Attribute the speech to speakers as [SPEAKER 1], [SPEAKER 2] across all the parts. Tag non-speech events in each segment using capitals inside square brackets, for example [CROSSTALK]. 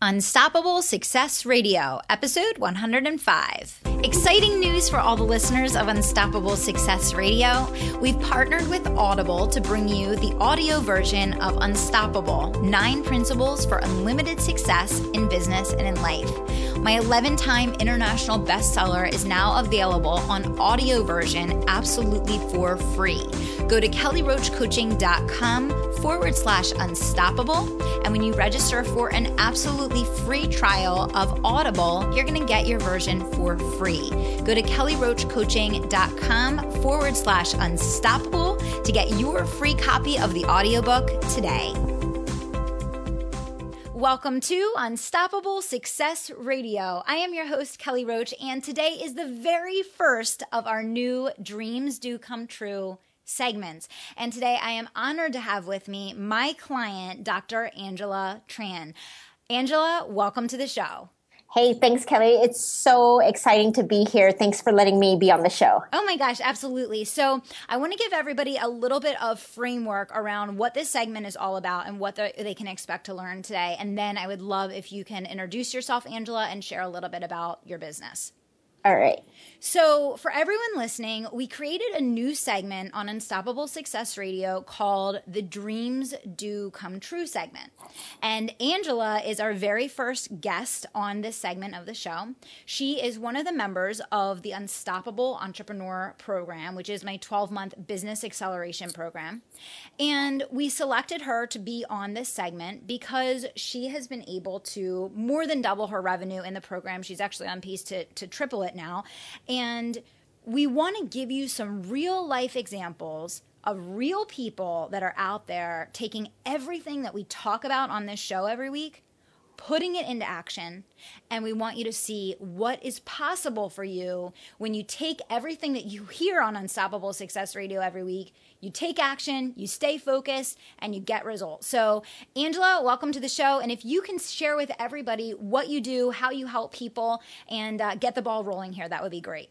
[SPEAKER 1] Unstoppable Success Radio, episode 105. Exciting news for all the listeners of Unstoppable Success Radio. We've partnered with Audible to bring you the audio version of Unstoppable Nine Principles for Unlimited Success in Business and in Life. My 11 time international bestseller is now available on audio version absolutely for free. Go to kellyroachcoaching.com forward slash unstoppable. And when you register for an absolutely free trial of Audible, you're going to get your version for free. Go to kellyroachcoaching.com forward slash unstoppable to get your free copy of the audiobook today. Welcome to Unstoppable Success Radio. I am your host, Kelly Roach, and today is the very first of our new Dreams Do Come True segments. And today I am honored to have with me my client, Dr. Angela Tran. Angela, welcome to the show.
[SPEAKER 2] Hey, thanks, Kelly. It's so exciting to be here. Thanks for letting me be on the show.
[SPEAKER 1] Oh my gosh, absolutely. So, I want to give everybody a little bit of framework around what this segment is all about and what the, they can expect to learn today. And then I would love if you can introduce yourself, Angela, and share a little bit about your business.
[SPEAKER 2] All right.
[SPEAKER 1] So, for everyone listening, we created a new segment on Unstoppable Success Radio called the Dreams Do Come True segment. And Angela is our very first guest on this segment of the show. She is one of the members of the Unstoppable Entrepreneur Program, which is my 12 month business acceleration program. And we selected her to be on this segment because she has been able to more than double her revenue in the program. She's actually on pace to, to triple it now. And we want to give you some real life examples of real people that are out there taking everything that we talk about on this show every week, putting it into action. And we want you to see what is possible for you when you take everything that you hear on Unstoppable Success Radio every week. You take action, you stay focused, and you get results. So, Angela, welcome to the show. And if you can share with everybody what you do, how you help people, and uh, get the ball rolling here, that would be great.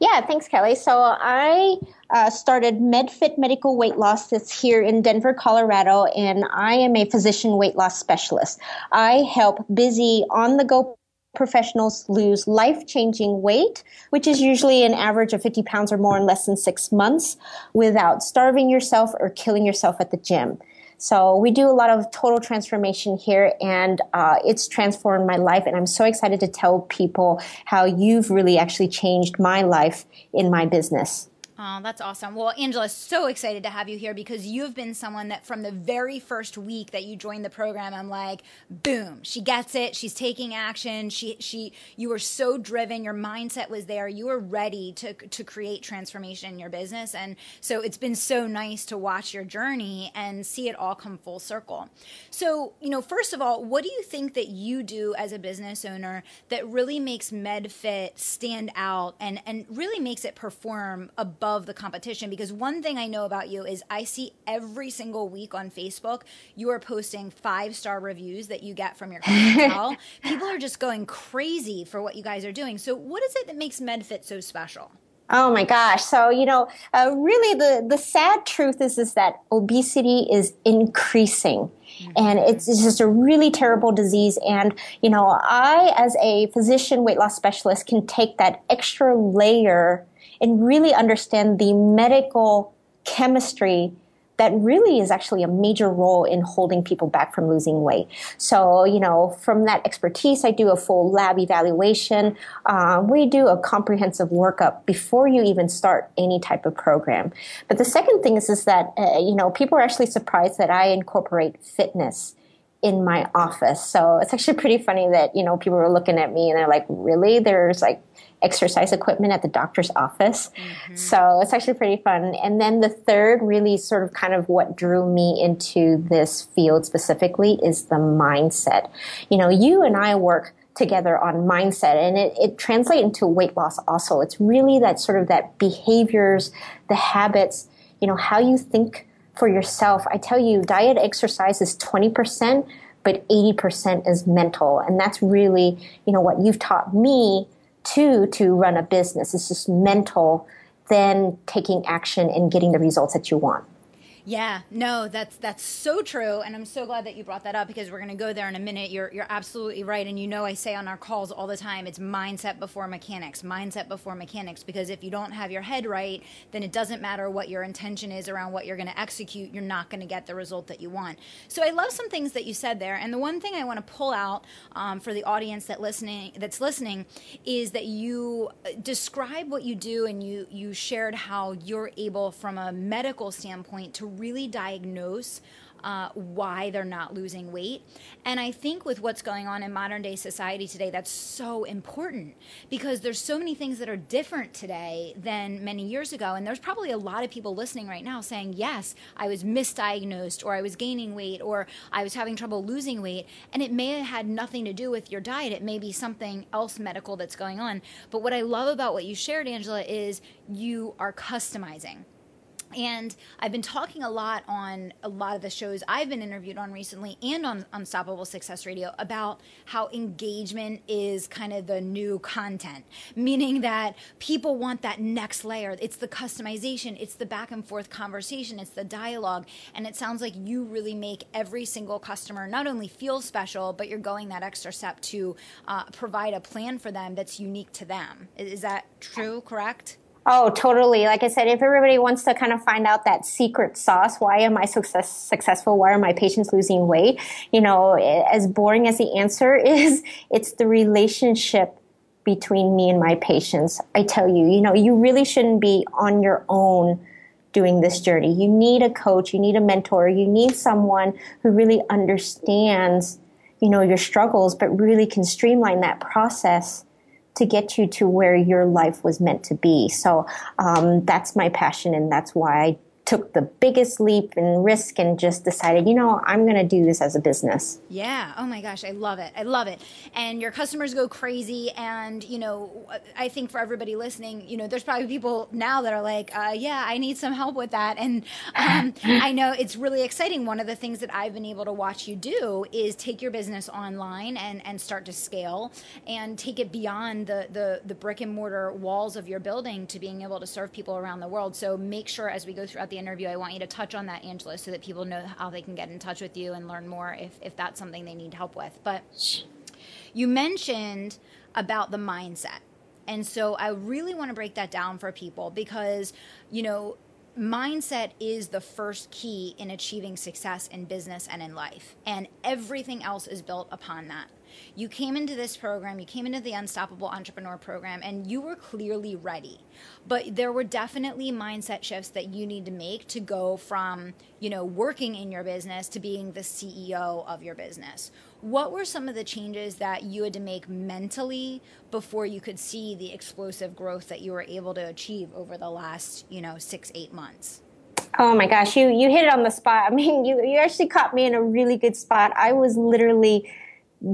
[SPEAKER 2] Yeah, thanks, Kelly. So I uh, started MedFit Medical Weight Loss that's here in Denver, Colorado, and I am a physician weight loss specialist. I help busy on the go professionals lose life changing weight, which is usually an average of 50 pounds or more in less than six months, without starving yourself or killing yourself at the gym. So we do a lot of total transformation here, and uh, it's transformed my life. And I'm so excited to tell people how you've really actually changed my life in my business.
[SPEAKER 1] Oh, that's awesome. Well, Angela, so excited to have you here because you've been someone that from the very first week that you joined the program, I'm like, boom, she gets it. She's taking action. She, she, you were so driven. Your mindset was there. You were ready to, to create transformation in your business. And so it's been so nice to watch your journey and see it all come full circle. So, you know, first of all, what do you think that you do as a business owner that really makes MedFit stand out and, and really makes it perform above above the competition because one thing I know about you is I see every single week on Facebook you are posting five star reviews that you get from your clientele. [LAUGHS] People are just going crazy for what you guys are doing. So, what is it that makes MedFit so special?
[SPEAKER 2] Oh my gosh. So, you know, uh, really the, the sad truth is, is that obesity is increasing. Mm-hmm. And it's, it's, just a really terrible disease. And, you know, I, as a physician weight loss specialist, can take that extra layer and really understand the medical chemistry that really is actually a major role in holding people back from losing weight. So, you know, from that expertise, I do a full lab evaluation. Uh, we do a comprehensive workup before you even start any type of program. But the second thing is, is that, uh, you know, people are actually surprised that I incorporate fitness in my office. So it's actually pretty funny that, you know, people were looking at me and they're like, really? There's like exercise equipment at the doctor's office. Mm-hmm. So it's actually pretty fun. And then the third, really sort of kind of what drew me into this field specifically is the mindset. You know, you and I work together on mindset and it, it translates into weight loss also. It's really that sort of that behaviors, the habits, you know, how you think for yourself. I tell you, diet exercise is 20%, but 80% is mental. And that's really, you know, what you've taught me Two, to run a business. It's just mental, then taking action and getting the results that you want.
[SPEAKER 1] Yeah, no, that's that's so true, and I'm so glad that you brought that up because we're going to go there in a minute. You're you're absolutely right, and you know I say on our calls all the time, it's mindset before mechanics, mindset before mechanics. Because if you don't have your head right, then it doesn't matter what your intention is around what you're going to execute. You're not going to get the result that you want. So I love some things that you said there, and the one thing I want to pull out um, for the audience that listening that's listening is that you uh, describe what you do, and you you shared how you're able from a medical standpoint to really diagnose uh, why they're not losing weight. And I think with what's going on in modern day society today, that's so important because there's so many things that are different today than many years ago. And there's probably a lot of people listening right now saying, Yes, I was misdiagnosed, or I was gaining weight, or I was having trouble losing weight. And it may have had nothing to do with your diet, it may be something else medical that's going on. But what I love about what you shared, Angela, is you are customizing and I've been talking a lot on a lot of the shows I've been interviewed on recently and on Unstoppable Success Radio about how engagement is kind of the new content, meaning that people want that next layer. It's the customization, it's the back and forth conversation, it's the dialogue. And it sounds like you really make every single customer not only feel special, but you're going that extra step to uh, provide a plan for them that's unique to them. Is that true, correct?
[SPEAKER 2] Oh, totally. Like I said, if everybody wants to kind of find out that secret sauce, why am I success, successful? Why are my patients losing weight? You know, as boring as the answer [LAUGHS] is, it's the relationship between me and my patients. I tell you, you know, you really shouldn't be on your own doing this journey. You need a coach, you need a mentor, you need someone who really understands, you know, your struggles, but really can streamline that process to get you to where your life was meant to be. So um, that's my passion, and that's why I took the biggest leap and risk and just decided, you know, I'm going to do this as a business.
[SPEAKER 1] Yeah. Oh my gosh, I love it. I love it. And your customers go crazy. And, you know, I think for everybody listening, you know, there's probably people now that are like, uh, yeah, I need some help with that. And um, [LAUGHS] I know it's really exciting. One of the things that I've been able to watch you do is take your business online and, and start to scale and take it beyond the, the, the brick and mortar walls of your building to being able to serve people around the world. So make sure as we go throughout the the interview, I want you to touch on that, Angela, so that people know how they can get in touch with you and learn more if, if that's something they need help with. But you mentioned about the mindset. And so I really want to break that down for people because, you know, mindset is the first key in achieving success in business and in life. And everything else is built upon that. You came into this program, you came into the Unstoppable Entrepreneur program, and you were clearly ready. But there were definitely mindset shifts that you need to make to go from, you know, working in your business to being the CEO of your business. What were some of the changes that you had to make mentally before you could see the explosive growth that you were able to achieve over the last, you know, six, eight months?
[SPEAKER 2] Oh my gosh, you you hit it on the spot. [LAUGHS] I mean, you you actually caught me in a really good spot. I was literally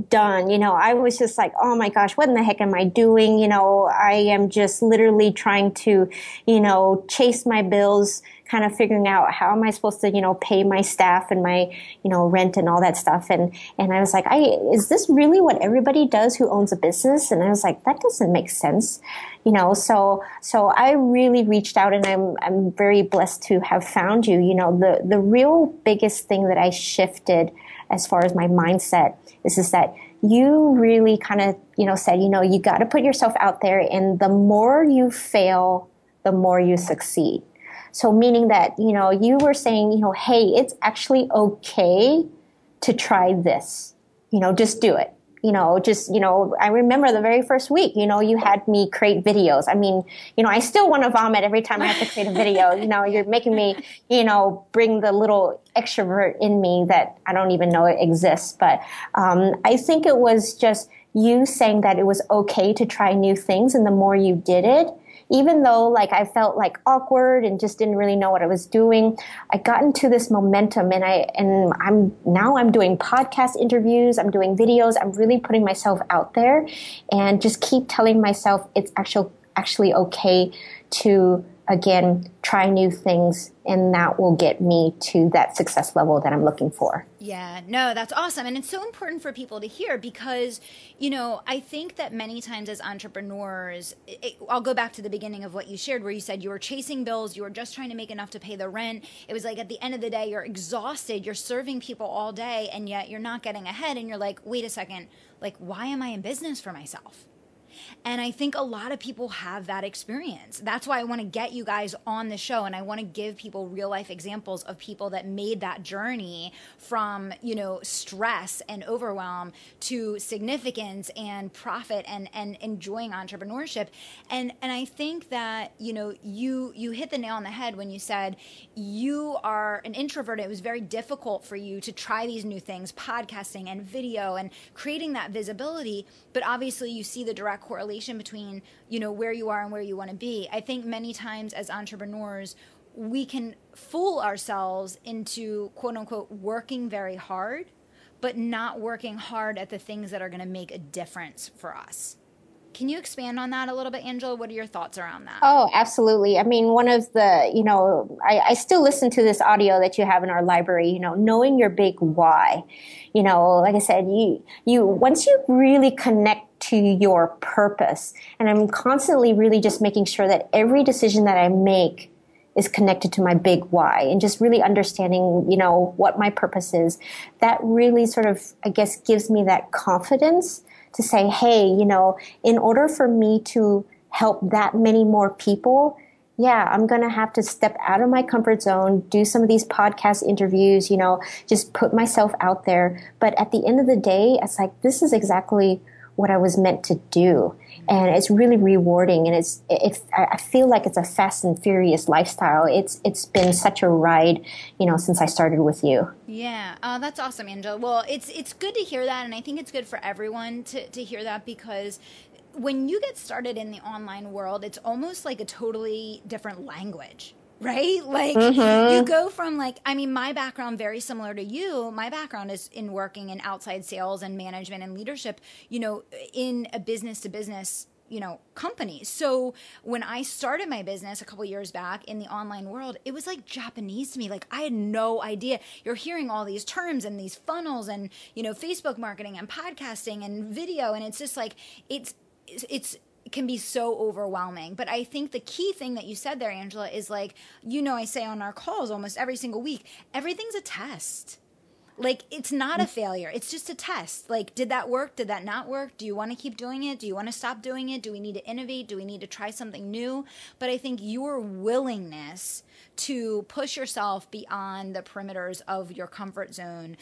[SPEAKER 2] done. You know, I was just like, oh my gosh, what in the heck am I doing? You know, I am just literally trying to, you know, chase my bills, kind of figuring out how am I supposed to, you know, pay my staff and my, you know, rent and all that stuff. And, and I was like, I, is this really what everybody does who owns a business? And I was like, that doesn't make sense. You know, so, so I really reached out and I'm, I'm very blessed to have found you. You know, the, the real biggest thing that I shifted as far as my mindset. Is is that you really kind of you know said you know you got to put yourself out there and the more you fail the more you succeed. So meaning that you know you were saying you know hey it's actually okay to try this. You know just do it you know, just, you know, I remember the very first week, you know, you had me create videos. I mean, you know, I still want to vomit every time I have to create a video. You know, you're making me, you know, bring the little extrovert in me that I don't even know it exists. But um, I think it was just you saying that it was okay to try new things. And the more you did it, even though like I felt like awkward and just didn't really know what I was doing, I got into this momentum and I, and I'm now I'm doing podcast interviews, I'm doing videos, I'm really putting myself out there and just keep telling myself it's actually, actually okay to again try new things and that will get me to that success level that I'm looking for.
[SPEAKER 1] Yeah, no, that's awesome. And it's so important for people to hear because, you know, I think that many times as entrepreneurs, it, I'll go back to the beginning of what you shared where you said you were chasing bills, you were just trying to make enough to pay the rent. It was like at the end of the day, you're exhausted, you're serving people all day, and yet you're not getting ahead. And you're like, wait a second, like, why am I in business for myself? And I think a lot of people have that experience. That's why I want to get you guys on the show and I want to give people real life examples of people that made that journey from, you know, stress and overwhelm to significance and profit and and enjoying entrepreneurship. And and I think that, you know, you you hit the nail on the head when you said you are an introvert. It was very difficult for you to try these new things, podcasting and video and creating that visibility, but obviously you see the direct correlation between you know where you are and where you want to be i think many times as entrepreneurs we can fool ourselves into quote unquote working very hard but not working hard at the things that are going to make a difference for us can you expand on that a little bit, Angela? What are your thoughts around that?
[SPEAKER 2] Oh, absolutely. I mean, one of the, you know, I, I, still listen to this audio that you have in our library, you know, knowing your big why. You know, like I said, you, you, once you really connect to your purpose, and I'm constantly really just making sure that every decision that I make is connected to my big why and just really understanding, you know, what my purpose is. That really sort of, I guess, gives me that confidence to say, hey, you know, in order for me to help that many more people, yeah, I'm going to have to step out of my comfort zone, do some of these podcast interviews, you know, just put myself out there. But at the end of the day, it's like, this is exactly what I was meant to do. And it's really rewarding. And it's, it's, I feel like it's a fast and furious lifestyle. It's, it's been such a ride, you know, since I started with you.
[SPEAKER 1] Yeah. Oh, that's awesome, Angela. Well, it's, it's good to hear that. And I think it's good for everyone to, to hear that because when you get started in the online world, it's almost like a totally different language right? Like mm-hmm. you go from like I mean my background very similar to you. My background is in working in outside sales and management and leadership, you know, in a business to business you know company so when i started my business a couple years back in the online world it was like japanese to me like i had no idea you're hearing all these terms and these funnels and you know facebook marketing and podcasting and video and it's just like it's it's can be so overwhelming. But I think the key thing that you said there, Angela, is like, you know, I say on our calls almost every single week, everything's a test. Like, it's not a mm. failure. It's just a test. Like, did that work? Did that not work? Do you want to keep doing it? Do you want to stop doing it? Do we need to innovate? Do we need to try something new? But I think your willingness to push yourself beyond the perimeters of your comfort zone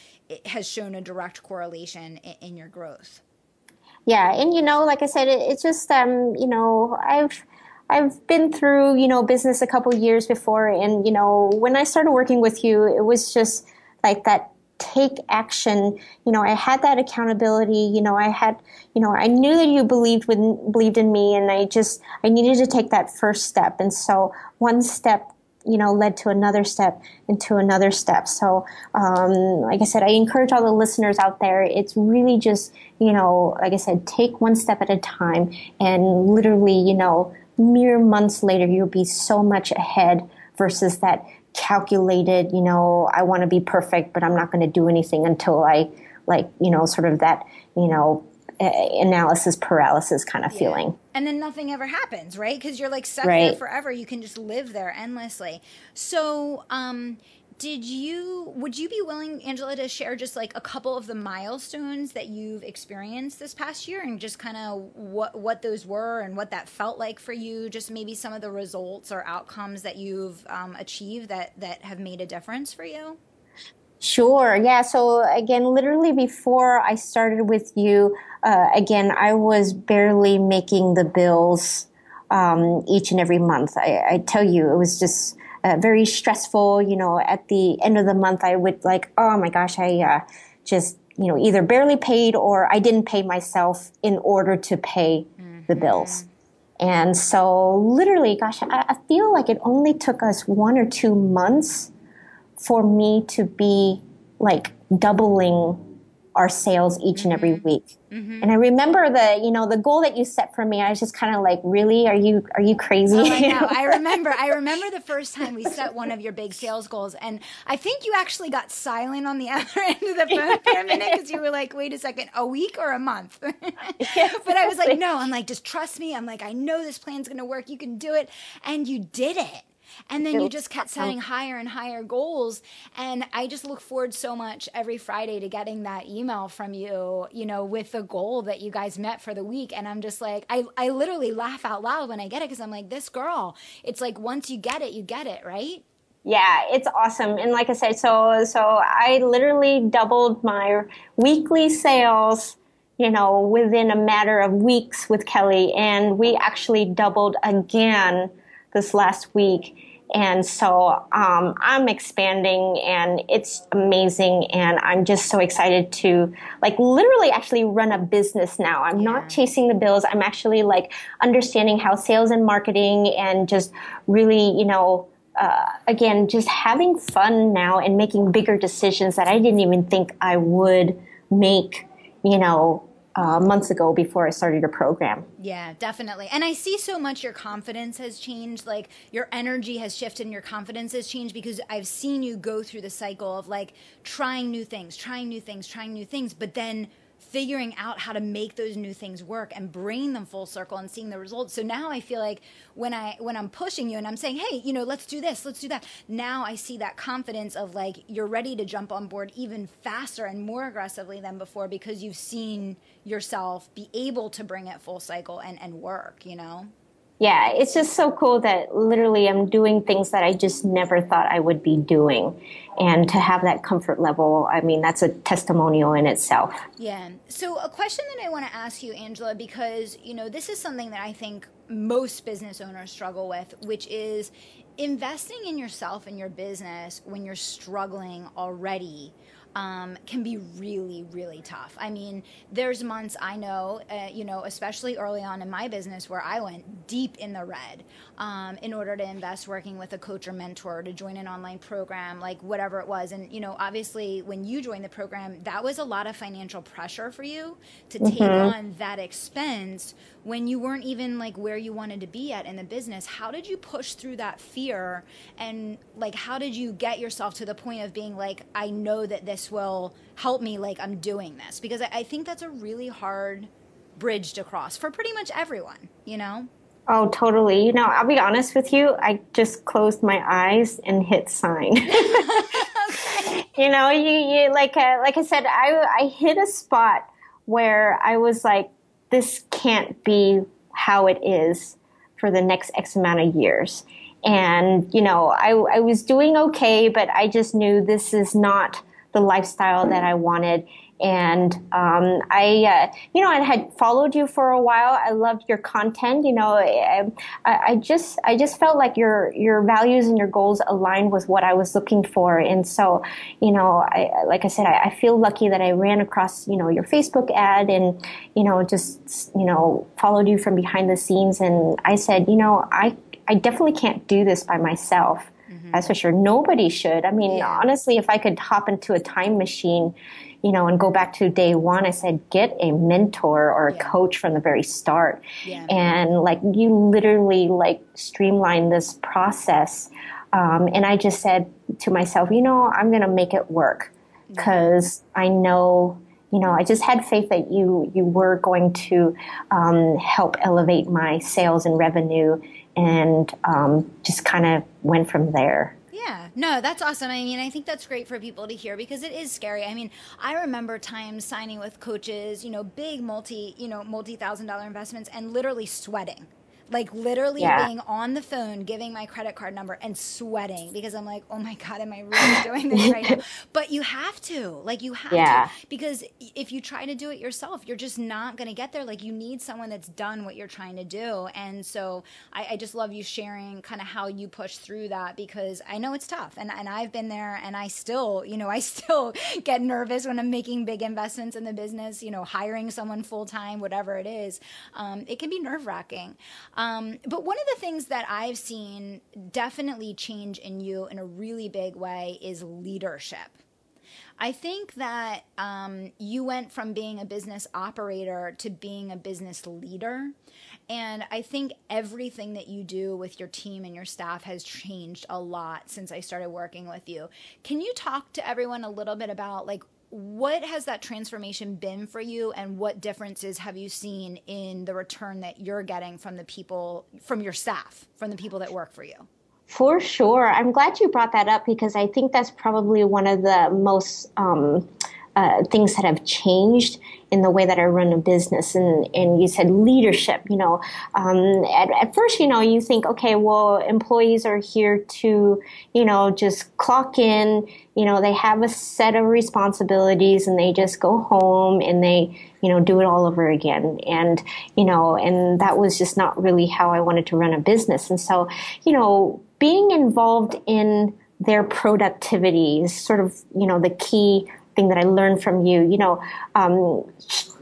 [SPEAKER 1] has shown a direct correlation in, in your growth
[SPEAKER 2] yeah and you know like i said it, it's just um you know i've I've been through, you know, business a couple years before, and you know, when I started working with you, it was just like that take action. You know, I had that accountability. You know, I had, you know, I knew that you believed believed in me, and I just I needed to take that first step. And so, one step you know, led to another step and to another step. So, um, like I said, I encourage all the listeners out there. It's really just, you know, like I said, take one step at a time and literally, you know, mere months later, you'll be so much ahead versus that calculated, you know, I want to be perfect, but I'm not going to do anything until I, like, you know, sort of that, you know, analysis paralysis kind of yeah. feeling.
[SPEAKER 1] And then nothing ever happens, right? Because you're like stuck right. there forever. You can just live there endlessly. So, um, did you would you be willing angela to share just like a couple of the milestones that you've experienced this past year and just kind of what what those were and what that felt like for you just maybe some of the results or outcomes that you've um, achieved that that have made a difference for you
[SPEAKER 2] Sure. Yeah. So again, literally before I started with you, uh, again, I was barely making the bills um, each and every month. I, I, tell you, it was just uh, very stressful. You know, at the end of the month, I would like, oh my gosh, I uh, just you know either barely paid or I didn't pay myself in order to pay mm-hmm. the bills. And so, literally, gosh, I, I feel like it only took us one or two months for me to be like doubling our sales each and every week. Mm-hmm. And I remember the, you know, the goal that you set for me. I was just kind of like, really? Are you, are you crazy? Oh,
[SPEAKER 1] I [LAUGHS] know. I remember, I remember the first time we set one of your big sales goals. And I think you actually got silent on the [LAUGHS] other end of the [LAUGHS] phone for a minute because you were like, wait a second, a week or a month? but I was like, no, I'm like, just trust me. I'm like, I know this plan's going to work. You can do it. And you did it. And then you just kept setting higher and higher goals. And I just look forward so much every Friday to getting that email from you, you know, with the goal that you guys met for the week. And I'm just like, I, I literally laugh out loud when I get it because I'm like, this girl, it's like once you get it, you get it, right?
[SPEAKER 2] Yeah, it's awesome. And like I said, so so I literally doubled my weekly sales you know, within a matter of weeks with Kelly, and we actually doubled again this last week. And so um, I'm expanding and it's amazing. And I'm just so excited to like literally actually run a business now. I'm yeah. not chasing the bills. I'm actually like understanding how sales and marketing and just really, you know, uh, again, just having fun now and making bigger decisions that I didn't even think I would make, you know, uh, months ago before I started your program.
[SPEAKER 1] Yeah, definitely. And I see so much your confidence has changed. Like your energy has shifted and your confidence has changed because I've seen you go through the cycle of like trying new things, trying new things, trying new things, but then figuring out how to make those new things work and bringing them full circle and seeing the results. So now I feel like when I when I'm pushing you and I'm saying, "Hey, you know, let's do this, let's do that." Now I see that confidence of like you're ready to jump on board even faster and more aggressively than before because you've seen yourself be able to bring it full cycle and and work, you know?
[SPEAKER 2] Yeah, it's just so cool that literally I'm doing things that I just never thought I would be doing. And to have that comfort level, I mean, that's a testimonial in itself.
[SPEAKER 1] Yeah. So, a question that I want to ask you, Angela, because, you know, this is something that I think most business owners struggle with, which is investing in yourself and your business when you're struggling already um, can be really, really tough. I mean, there's months I know, uh, you know, especially early on in my business where I went deep in the red um, in order to invest working with a coach or mentor to join an online program, like whatever it was. And, you know, obviously when you joined the program, that was a lot of financial pressure for you to mm-hmm. take on that expense when you weren't even like where you wanted to be at in the business. How did you push through that fear? And like, how did you get yourself to the point of being like, I know that this will help me like I'm doing this because I, I think that's a really hard bridge to cross for pretty much everyone, you know?
[SPEAKER 2] Oh, totally. You know, I'll be honest with you. I just closed my eyes and hit sign. [LAUGHS] [LAUGHS] you know, you, you like, uh, like I said, I, I hit a spot where I was like, this can't be how it is for the next X amount of years. And, you know, I, I was doing okay, but I just knew this is not the lifestyle that I wanted. And um, I, uh, you know, I had followed you for a while. I loved your content. You know, I, I, just, I just felt like your your values and your goals aligned with what I was looking for. And so, you know, I, like I said, I, I feel lucky that I ran across, you know, your Facebook ad and, you know, just, you know, followed you from behind the scenes. And I said, you know, I, I definitely can't do this by myself. Mm-hmm. That's for sure. Nobody should. I mean, yeah. honestly, if I could hop into a time machine, you know, and go back to day one, I said, get a mentor or a yeah. coach from the very start. Yeah. And like, you literally like streamline this process. Um, and I just said to myself, you know, I'm going to make it work because I know you know, I just had faith that you you were going to um, help elevate my sales and revenue and um, just kind of went from there.
[SPEAKER 1] Yeah, no, that's awesome. I mean, I think that's great for people to hear because it is scary. I mean, I remember times signing with coaches, you know, big multi, you know, multi thousand dollar investments and literally sweating like literally yeah. being on the phone, giving my credit card number and sweating because I'm like, oh my God, am I really [LAUGHS] doing this right now? But you have to, like, you have yeah. to, because if you try to do it yourself, you're just not going to get there. Like, you need someone that's done what you're trying to do. And so I, I just love you sharing kind of how you push through that because I know it's tough. And, and I've been there and I still, you know, I [LAUGHS] still get nervous when I'm making big investments in the business, you know, hiring someone full time, whatever it is. Um, it can be nerve wracking. Um, but one of the things that I've seen definitely change in you in a really big way is leadership. I think that um, you went from being a business operator to being a business leader. And I think everything that you do with your team and your staff has changed a lot since I started working with you. Can you talk to everyone a little bit about like what has that transformation been for you and what differences have you seen in the return that you're getting from the people from your staff, from the people that work for you?
[SPEAKER 2] For sure. I'm glad you brought that up because I think that's probably one of the most um, uh, things that have changed in the way that I run a business. And, and you said leadership, you know, um, at, at first, you know, you think, okay, well, employees are here to, you know, just clock in, you know, they have a set of responsibilities and they just go home and they, you know, do it all over again. And, you know, and that was just not really how I wanted to run a business. And so, you know, being involved in their productivity is sort of, you know, the key thing that I learned from you, you know, um,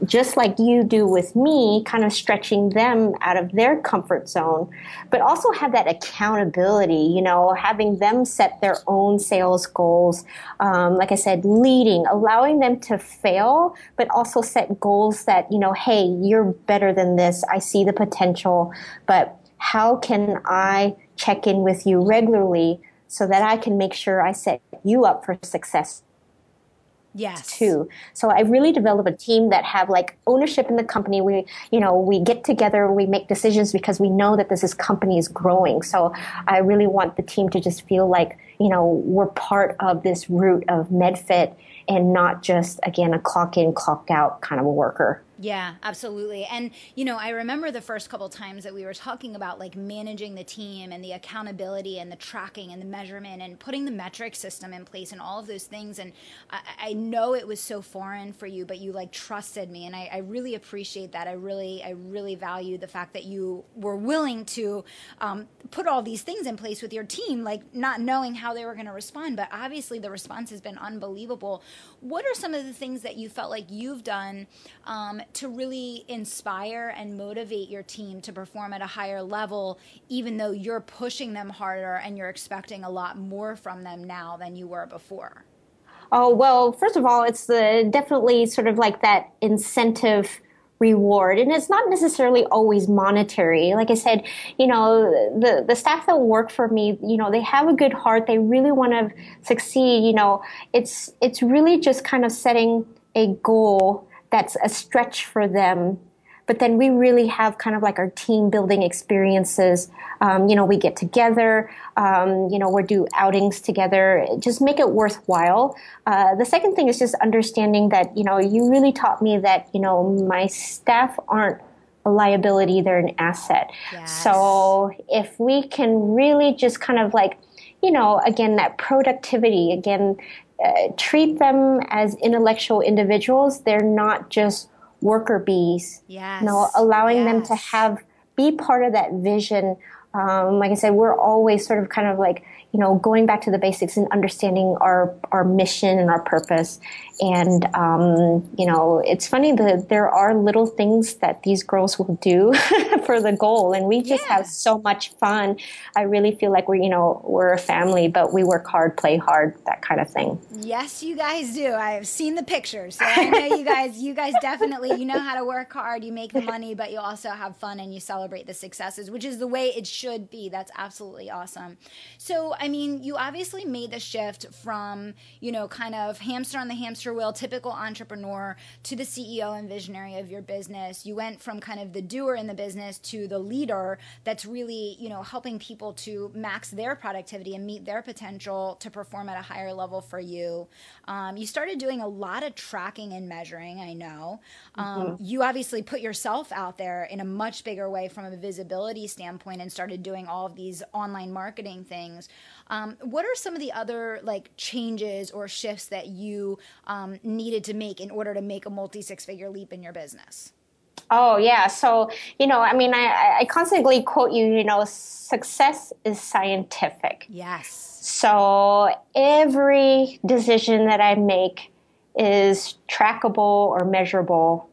[SPEAKER 2] just like you do with me, kind of stretching them out of their comfort zone, but also have that accountability, you know, having them set their own sales goals. Um, like I said, leading, allowing them to fail, but also set goals that, you know, hey, you're better than this. I see the potential, but how can I check in with you regularly so that I can make sure I set you up for success
[SPEAKER 1] yes.
[SPEAKER 2] too. So i really develop a team that have like ownership in the company. We you know we get together we make decisions because we know that this is company is growing. So i really want the team to just feel like you know we're part of this root of medfit and not just again a clock in clock out kind of a worker
[SPEAKER 1] yeah, absolutely. And you know, I remember the first couple times that we were talking about like managing the team and the accountability and the tracking and the measurement and putting the metric system in place and all of those things. And I, I know it was so foreign for you, but you like trusted me, and I, I, really appreciate that. I really, I really value the fact that you were willing to um, put all these things in place with your team, like not knowing how they were going to respond. But obviously, the response has been unbelievable. What are some of the things that you felt like you've done? Um, to really inspire and motivate your team to perform at a higher level, even though you're pushing them harder and you're expecting a lot more from them now than you were before?
[SPEAKER 2] Oh, well, first of all, it's the, definitely sort of like that incentive reward and it's not necessarily always monetary. Like i said you know the the staff that work for me you know they have a good heart. They really want to succeed you know. It's it's really just kind of setting a goal that's a stretch for them. But then we really have kind of like our team building experiences. Um, you know, we get together, um, you know, we do outings together, just make it worthwhile. Uh, the second thing is just understanding that, you know, you really taught me that, you know, my staff aren't a liability, they're an asset. Yes. So if we can really just kind of like, you know, again, that productivity, again, uh, treat them as intellectual individuals. They're not just worker bees.
[SPEAKER 1] Yes.
[SPEAKER 2] You know, allowing yes. them to have be part of that vision. Um, like I said, we're always sort of kind of like you know, going back to the basics and understanding our our mission and our purpose. And um, you know, it's funny that there are little things that these girls will do [LAUGHS] for the goal, and we just yeah. have so much fun. I really feel like we're you know we're a family, but we work hard, play hard, that kind of thing.
[SPEAKER 1] Yes, you guys do. I have seen the pictures, so I know you guys. You guys definitely you know how to work hard. You make the money, but you also have fun and you celebrate the successes, which is the way it should be. That's absolutely awesome. So I mean, you obviously made the shift from, you know, kind of hamster on the hamster wheel, typical entrepreneur, to the CEO and visionary of your business. You went from kind of the doer in the business to the leader that's really, you know, helping people to max their productivity and meet their potential to perform at a higher level for you. Um, you started doing a lot of tracking and measuring, I know. Um, mm-hmm. You obviously put yourself out there in a much bigger way from a visibility standpoint and started doing all of these online marketing things. Um, what are some of the other like changes or shifts that you um, needed to make in order to make a multi six figure leap in your business?
[SPEAKER 2] Oh yeah, so you know, I mean, I, I constantly quote you. You know, success is scientific.
[SPEAKER 1] Yes.
[SPEAKER 2] So every decision that I make is trackable or measurable.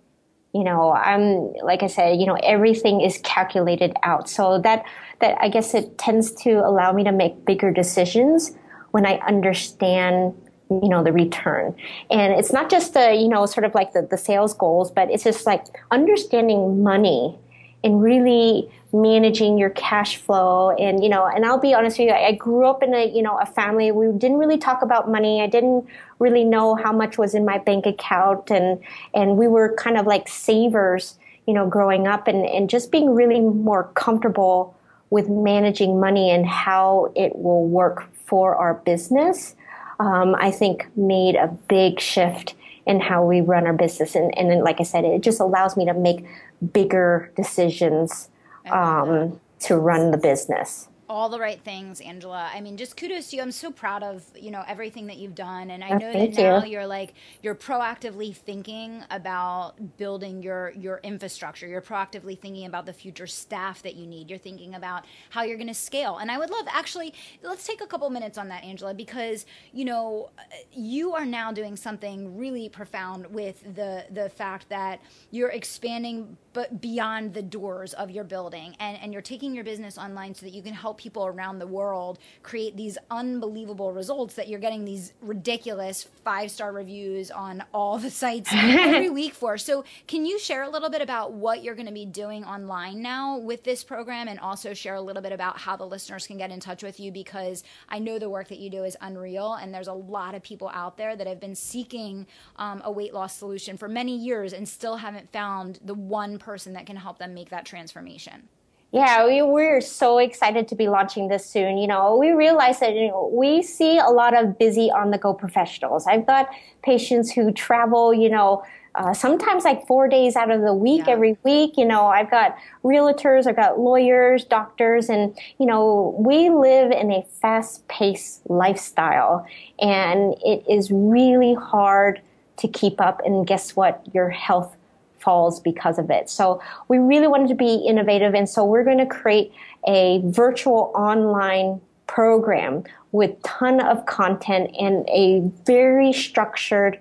[SPEAKER 2] You know, I'm like I said, you know, everything is calculated out. So that that I guess it tends to allow me to make bigger decisions when I understand you know the return and it's not just the you know sort of like the, the sales goals but it's just like understanding money and really managing your cash flow. And you know and i'll be honest with you i grew up in a you know a family. We didn't really talk about money. I didn't really know how much was in my bank account. And and we were kind of like savers you know growing up and and just being really more comfortable with managing money and how it will work for our business um, i think made a big shift in how we run our business. And, and then, like i said it just allows me to make bigger decisions um, to run the business
[SPEAKER 1] all the right things, Angela. I mean, just kudos to you. I'm so proud of you know everything that you've done, and I
[SPEAKER 2] Oh,
[SPEAKER 1] know that now
[SPEAKER 2] you.
[SPEAKER 1] you're like you're proactively thinking about building your your infrastructure. You're proactively thinking about the future staff that you need. You're thinking about how you're going to scale. And I would love actually let's take a couple minutes on that, Angela, because you know you are now doing something really profound with the the fact that you're expanding but beyond the doors of your building and, and you're taking your business online so that you can help people around the world create these unbelievable results that you're getting these ridiculous five star reviews on all the sites every [LAUGHS] week for. So, can you share a little bit about what you're going to be doing online now with this program and also share a little bit about how the listeners can get in touch with you? Because I know the work that you do is unreal, and there's a lot of people out there that have been seeking um, a weight loss solution for many years and still haven't found the one person that can help them make that transformation.
[SPEAKER 2] Yeah, we, we're so excited to be launching this soon. You know, we realize that you know, we see a lot of busy on the go professionals. I've got patients who travel, you know, uh, sometimes like four days out of the week
[SPEAKER 1] Yeah.
[SPEAKER 2] every week. You know, I've got realtors, I've got lawyers, doctors, and, you know, we live in a fast paced lifestyle and it is really hard to keep up. And guess what? Your health falls because of it. So we really wanted to be innovative. And so we're going to create a virtual online program with ton of content and a very structured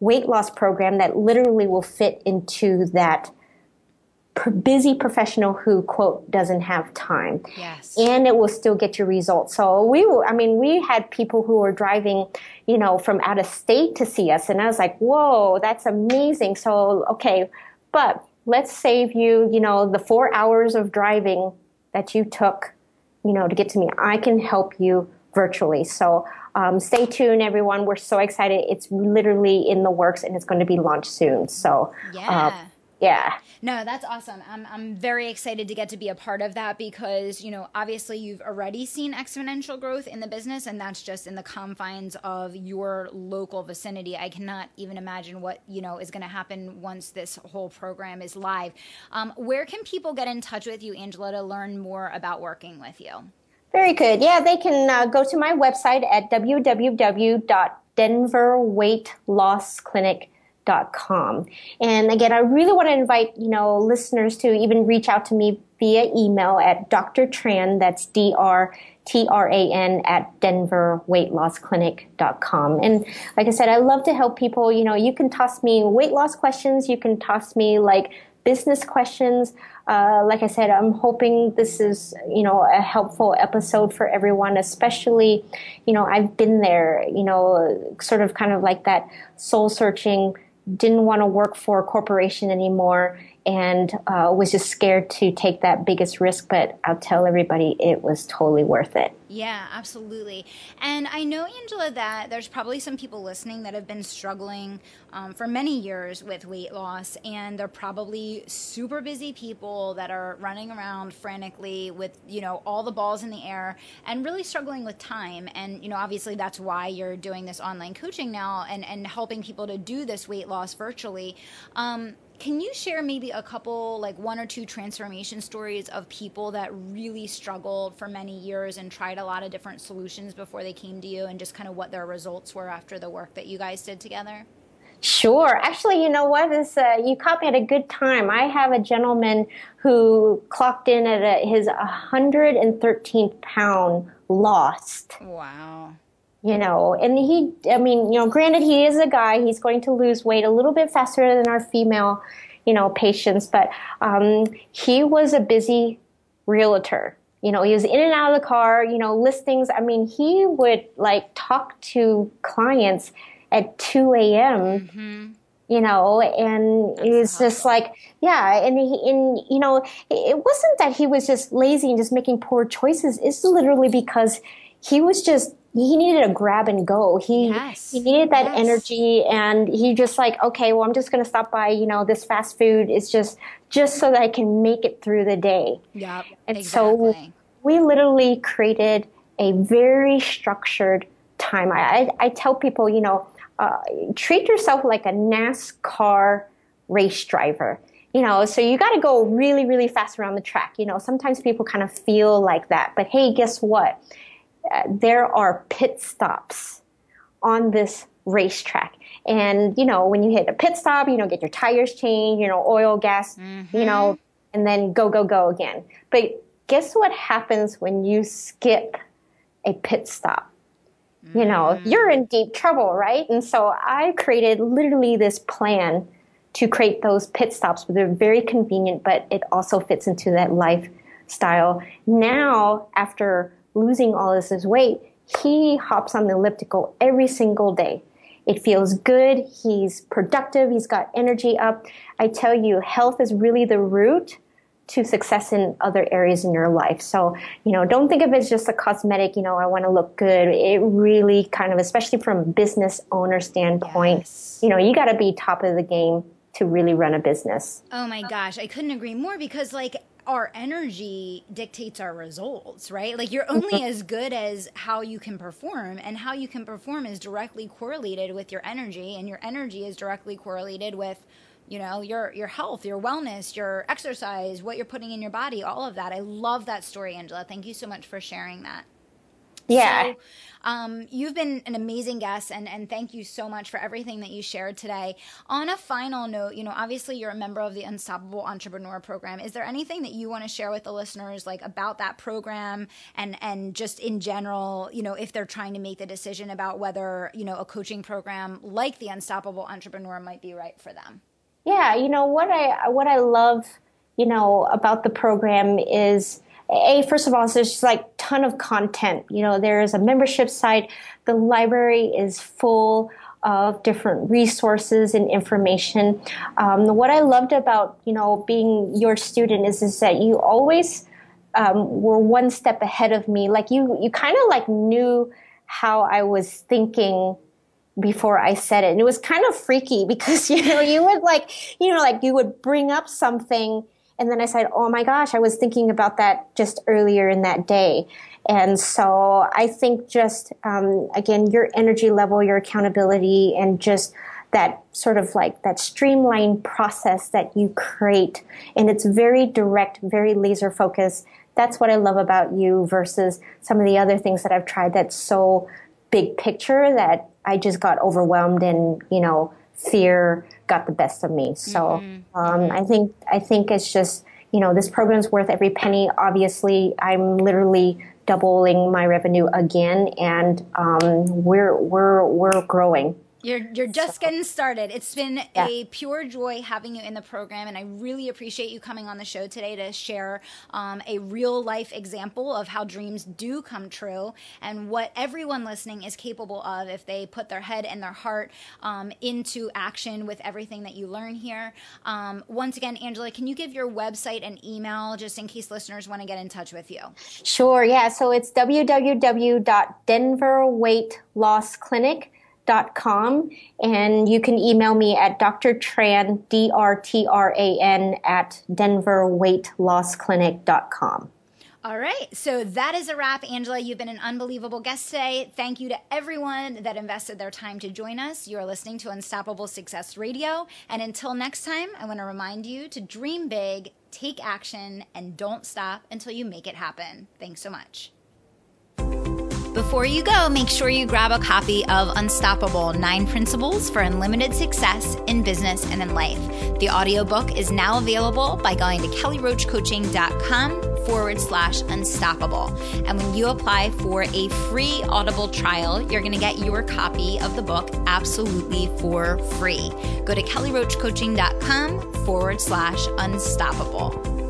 [SPEAKER 2] weight loss program that literally will fit into that busy professional who quote doesn't have time
[SPEAKER 1] Yes.
[SPEAKER 2] and it will still get you results. So we, were, I mean, we had people who were driving, you know, from out of state to see us, and I was like, whoa, that's amazing. So okay, but let's save you, you know, the four hours of driving that you took, you know, to get to me. I can help you virtually. So. Um, stay tuned, everyone. We're so excited. It's literally in the works and it's going to be launched soon. So,
[SPEAKER 1] yeah.
[SPEAKER 2] uh, yeah.
[SPEAKER 1] No, that's awesome. I'm, I'm very excited to get to be a part of that because, you know, obviously you've already seen exponential growth in the business, and that's just in the confines of your local vicinity. I cannot even imagine what, you know, is going to happen once this whole program is live. Um, where can people get in touch with you, Angela, to learn more about working with you?
[SPEAKER 2] Very good. Yeah, they can uh, go to my website at www.denverweightlossclinic.com. And again, I really want to invite, you know, listeners to even reach out to me via email at Dr. Tran, that's D-R-T-R-A-N at denverweightlossclinic.com. And like I said, I love to help people. You know, you can toss me weight loss questions. You can toss me like business questions. Uh, like I said, I'm hoping this is, you know, a helpful episode for everyone, especially, you know, I've been there, you know, sort of kind of like that soul searching, didn't want to work for a corporation anymore and uh, was just scared to take that biggest risk. But I'll tell everybody it was totally worth it.
[SPEAKER 1] Yeah, absolutely. And I know, Angela, that there's probably some people listening that have been struggling um, for many years with weight loss, and they're probably super busy people that are running around frantically with, you know, all the balls in the air and really struggling with time. And, you know, obviously that's why you're doing this online coaching now and, and helping people to do this weight loss virtually. Um, can you share maybe a couple, like one or two transformation stories of people that really struggled for many years and tried a lot of different solutions before they came to you and just kind of what their results were after the work that you guys did together?
[SPEAKER 2] Sure. Actually, you know what? This, uh, you caught me at a good time. I have a gentleman who clocked in at a, his 113th pound lost.
[SPEAKER 1] Wow.
[SPEAKER 2] You know, and he, I mean, you know, granted, he is a guy. He's going to lose weight a little bit faster than our female, you know, patients, but um, he was a busy realtor. You know, he was in and out of the car, you know, listings. I mean, he would like talk to clients at 2 a.m. Mm-hmm you know, and it's just like, yeah, and he, and you know, it wasn't that he was just lazy and just making poor choices. It's literally because he was just he needed a grab and go. He yes. he needed that yes. energy, and he just like, okay, well, I'm just gonna stop by, you know, this fast food. is just just so that I can make it through the day.
[SPEAKER 1] Yeah,
[SPEAKER 2] and
[SPEAKER 1] exactly.
[SPEAKER 2] so we literally created a very structured time. I, I, I tell people, you know uh, treat yourself like a NASCAR race driver. You know, so you got to go really, really fast around the track. You know, sometimes people kind of feel like that. But hey, guess what? There are pit stops on this racetrack. And, you know, when you hit a pit stop, you know, get your tires changed, you know, oil, gas, mm-hmm. you know, and then go, go, go again. But guess what happens when you skip a pit stop? you know, mm. you're in deep trouble, right? And so I created literally this plan to create those pit stops, but they're very convenient, but it also fits into that lifestyle. Now, after losing all this his weight, he hops on the elliptical every single day. It feels good. He's productive. He's got energy up. I tell you, health is really the root to success in other areas in your life. So, you know, don't think of it as just a cosmetic, you know, I want to look good. It really kind of, especially from a business owner standpoint, yes. you know, you got to be top of the game to really run a business.
[SPEAKER 1] Oh my gosh, I couldn't agree more because like our energy dictates our results, right? Like you're only mm-hmm. as good as how you can perform, and how you can perform is directly correlated with your energy, and your energy is directly correlated with you know your your health your wellness your exercise what you're putting in your body all of that i love that story angela thank you so much for sharing that
[SPEAKER 2] yeah.
[SPEAKER 1] So, um, you've been an amazing guest and, and thank you so much for everything that you shared today. On a final note you know obviously you're a member of the unstoppable entrepreneur program. Is there anything that you want to share with the listeners like about that program and and just in general you know if they're trying to make the decision about whether you know a coaching program like the unstoppable entrepreneur might be right for them?
[SPEAKER 2] Yeah, you know what I what I love, you know, about the program is a first of all, there's just like ton of content. You know, there is a membership site. The library is full of different resources and information. Um, what I loved about you know being your student is is that you always um, were one step ahead of me. Like you you kind of like knew how I was thinking before I said it. And it was kind of freaky [LAUGHS] because, you know, you would like, you know, like you would bring up something and then I said, Oh my gosh, I was thinking about that just earlier in that day. And so I think just, um, again, your energy level, your accountability and just that sort of like that streamlined process that you create. And it's very direct, very laser focused. That's what I love about you versus some of the other things that I've tried that's so big picture that I just got overwhelmed and, you know, fear got the best of me. So mm-hmm. um. I think I think it's just you know this program's worth every penny. Obviously, I'm literally doubling my revenue again, and um, we're we're we're growing.
[SPEAKER 1] You're you're just so. getting started. It's been yeah. a pure joy having you in the program, and I really appreciate you coming on the show today to share um, a real life example of how dreams do come true and what everyone listening is capable of if they put their head and their heart um, into action with everything that you learn here. Um, once again, Angela, can you give your website and email just in case listeners want to get in touch with you?
[SPEAKER 2] Sure. Yeah. So it's www.denverweightlossclinic.com com and you can email me at Dr. Tran, D-R-T-R-A-N at denverweightlossclinic.com.
[SPEAKER 1] All right. So that is a wrap. Angela, you've been an unbelievable guest today. Thank you to everyone that invested their time to join us. You are listening to Unstoppable Success Radio. And until next time, I want to remind you to dream big, take action, and don't stop until you make it happen. Thanks so much. Before you go, make sure you grab a copy of Unstoppable Nine Principles for Unlimited Success in Business and in Life. The audiobook is now available by going to kellyroachcoaching.com forward slash unstoppable. And when you apply for a free Audible trial, you're going to get your copy of the book absolutely for free. Go to kellyroachcoaching.com forward slash unstoppable.